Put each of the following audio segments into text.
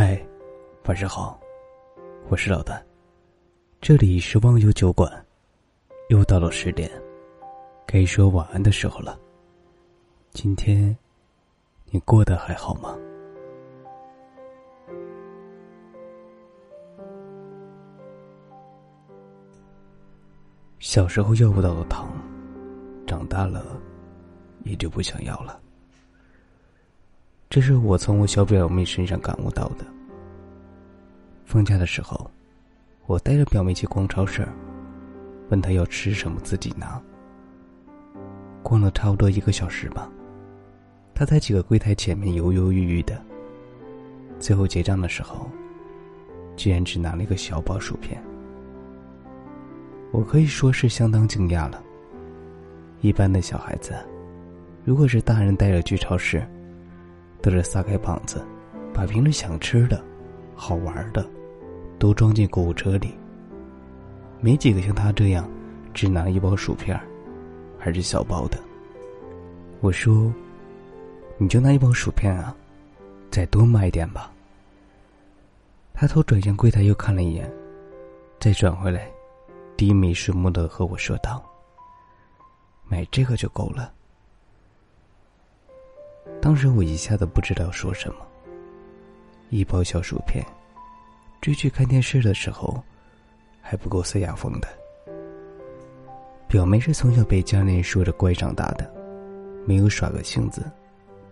嗨，晚上好，我是老丹，这里是忘忧酒馆，又到了十点，该说晚安的时候了。今天你过得还好吗？小时候要不到的糖，长大了也就不想要了。这是我从我小表妹身上感悟到的。放假的时候，我带着表妹去逛超市，问她要吃什么，自己拿。逛了差不多一个小时吧，她在几个柜台前面犹犹豫豫的。最后结账的时候，居然只拿了一个小包薯片。我可以说是相当惊讶了。一般的小孩子，如果是大人带着去超市，都是撒开膀子，把平时想吃的、好玩的，都装进购物车里。没几个像他这样，只拿一包薯片还是小包的。我说：“你就拿一包薯片啊，再多买一点吧。”他头转向柜台又看了一眼，再转回来，低眉顺目的和我说道：“买这个就够了。”当时我一下子不知道说什么。一包小薯片，追剧看电视的时候，还不够塞牙缝的。表妹是从小被家人说着乖长大的，没有耍个性子，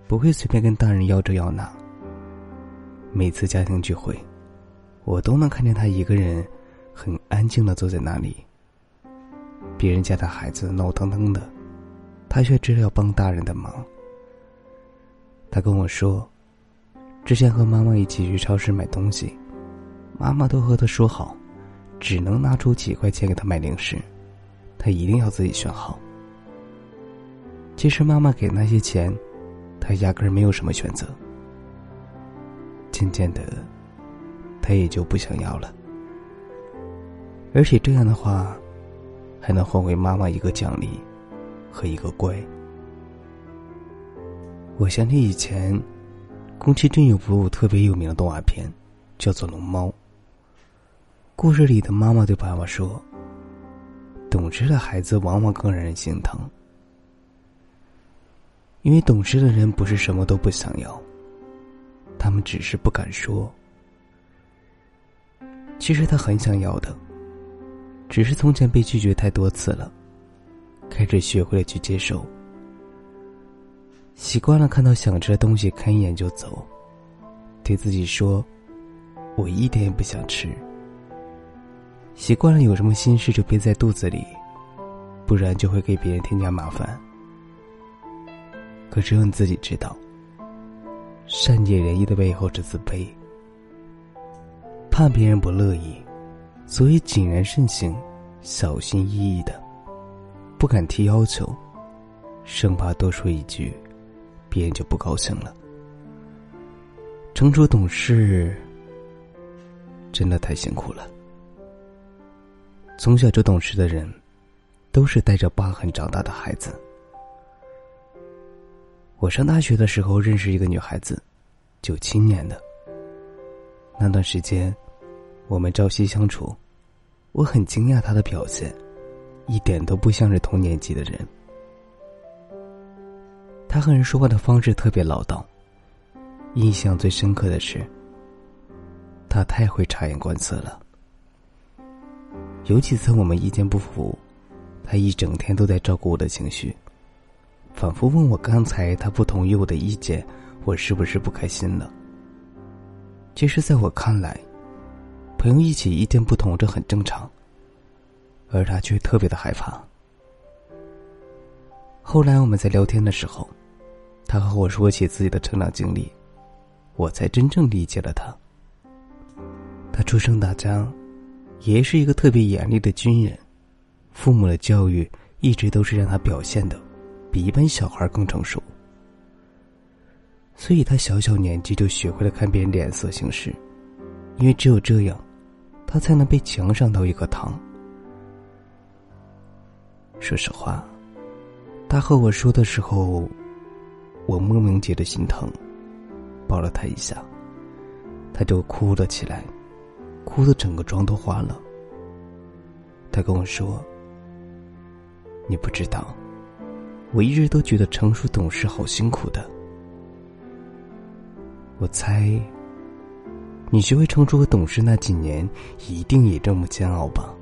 不会随便跟大人要这要那。每次家庭聚会，我都能看见她一个人，很安静的坐在那里。别人家的孩子闹腾腾的，她却知道要帮大人的忙。他跟我说，之前和妈妈一起去超市买东西，妈妈都和他说好，只能拿出几块钱给他买零食，他一定要自己选好。其实妈妈给那些钱，他压根儿没有什么选择。渐渐的，他也就不想要了。而且这样的话，还能换回妈妈一个奖励和一个乖。我想起以前，宫崎骏有部特别有名的动画片，叫做《龙猫》。故事里的妈妈对爸爸说：“懂事的孩子往往更让人心疼，因为懂事的人不是什么都不想要，他们只是不敢说。其实他很想要的，只是从前被拒绝太多次了，开始学会了去接受。”习惯了看到想吃的东西，看一眼就走，对自己说：“我一点也不想吃。”习惯了有什么心事就憋在肚子里，不然就会给别人添加麻烦。可只有你自己知道，善解人意的背后是自卑，怕别人不乐意，所以谨言慎行，小心翼翼的，不敢提要求，生怕多说一句。别人就不高兴了。成熟懂事，真的太辛苦了。从小就懂事的人，都是带着疤痕长大的孩子。我上大学的时候认识一个女孩子，九七年的。那段时间，我们朝夕相处，我很惊讶她的表现，一点都不像是同年级的人。他和人说话的方式特别唠叨，印象最深刻的是，他太会察言观色了。有几次我们意见不符，他一整天都在照顾我的情绪，反复问我刚才他不同意我的意见，我是不是不开心了？其实，在我看来，朋友一起意见不同这很正常，而他却特别的害怕。后来我们在聊天的时候，他和我说起自己的成长经历，我才真正理解了他。他出生打仗，爷爷是一个特别严厉的军人，父母的教育一直都是让他表现的比一般小孩更成熟，所以他小小年纪就学会了看别人脸色行事，因为只有这样，他才能被强上到一颗糖。说实话。他和我说的时候，我莫名觉得心疼，抱了他一下。他就哭了起来，哭的整个妆都花了。他跟我说：“你不知道，我一直都觉得成熟懂事好辛苦的。我猜，你学会成熟和懂事那几年，一定也这么煎熬吧？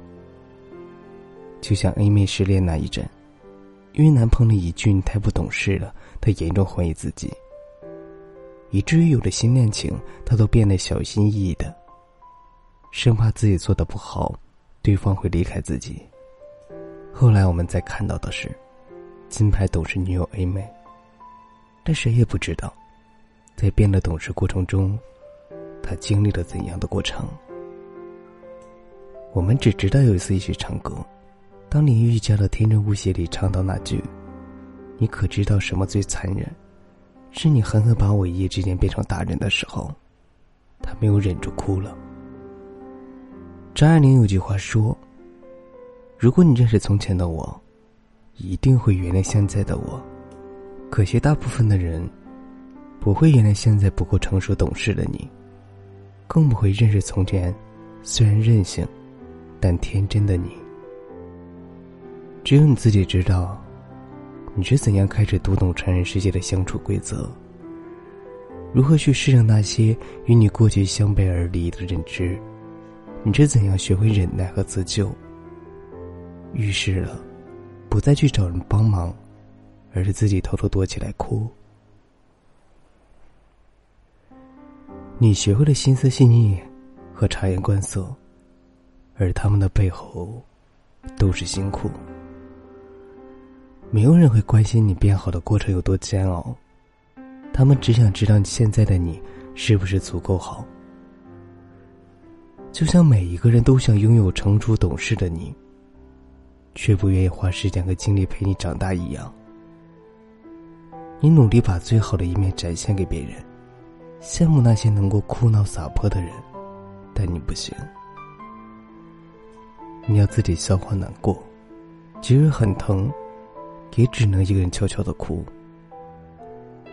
就像 A 妹失恋那一阵。”因为男朋友一句“你太不懂事了”，她严重怀疑自己，以至于有了新恋情，她都变得小心翼翼的，生怕自己做的不好，对方会离开自己。后来我们再看到的是，金牌懂事女友 A 妹，但谁也不知道，在变得懂事过程中，她经历了怎样的过程。我们只知道有一次一起唱歌。当林玉家的《天真无邪》里唱到那句“你可知道什么最残忍？是你狠狠把我一夜之间变成大人”的时候，他没有忍住哭了。张爱玲有句话说：“如果你认识从前的我，一定会原谅现在的我。可惜大部分的人不会原谅现在不够成熟懂事的你，更不会认识从前虽然任性但天真的你。”只有你自己知道，你是怎样开始读懂成人世界的相处规则，如何去适应那些与你过去相背而离的认知，你是怎样学会忍耐和自救。遇事了，不再去找人帮忙，而是自己偷偷躲起来哭。你学会了心思细腻和察言观色，而他们的背后，都是辛苦。没有人会关心你变好的过程有多煎熬，他们只想知道你现在的你是不是足够好。就像每一个人都想拥有成熟懂事的你，却不愿意花时间和精力陪你长大一样。你努力把最好的一面展现给别人，羡慕那些能够哭闹撒泼的人，但你不行。你要自己消化难过，即使很疼。也只能一个人悄悄的哭。《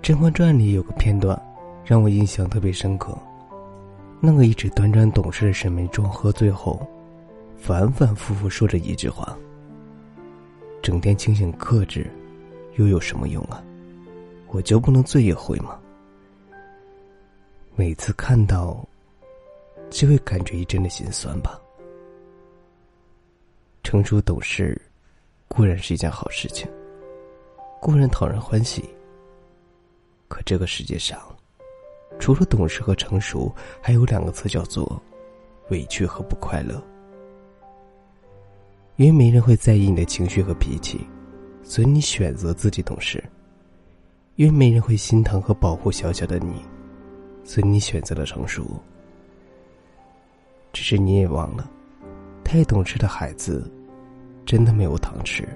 甄嬛传》里有个片段，让我印象特别深刻。那个一直端庄懂事的沈眉庄，喝醉后，反反复复说着一句话：“整天清醒克制，又有什么用啊？我就不能醉一回吗？”每次看到，就会感觉一阵的心酸吧。成熟懂事。固然是一件好事情，固然讨人欢喜。可这个世界上，除了懂事和成熟，还有两个词叫做委屈和不快乐。因为没人会在意你的情绪和脾气，所以你选择自己懂事；因为没人会心疼和保护小小的你，所以你选择了成熟。只是你也忘了，太懂事的孩子。真的没有糖吃。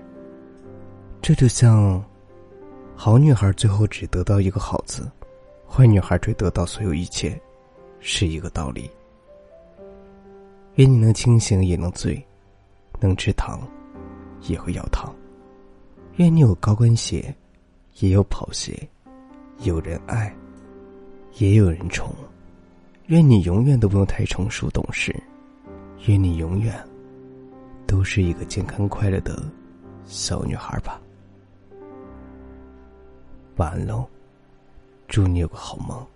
这就像，好女孩最后只得到一个好字，坏女孩只得到所有一切，是一个道理。愿你能清醒也能醉，能吃糖，也会咬糖。愿你有高跟鞋，也有跑鞋，有人爱，也有人宠。愿你永远都不用太成熟懂事，愿你永远。都是一个健康快乐的小女孩吧。晚安喽，祝你有个好梦。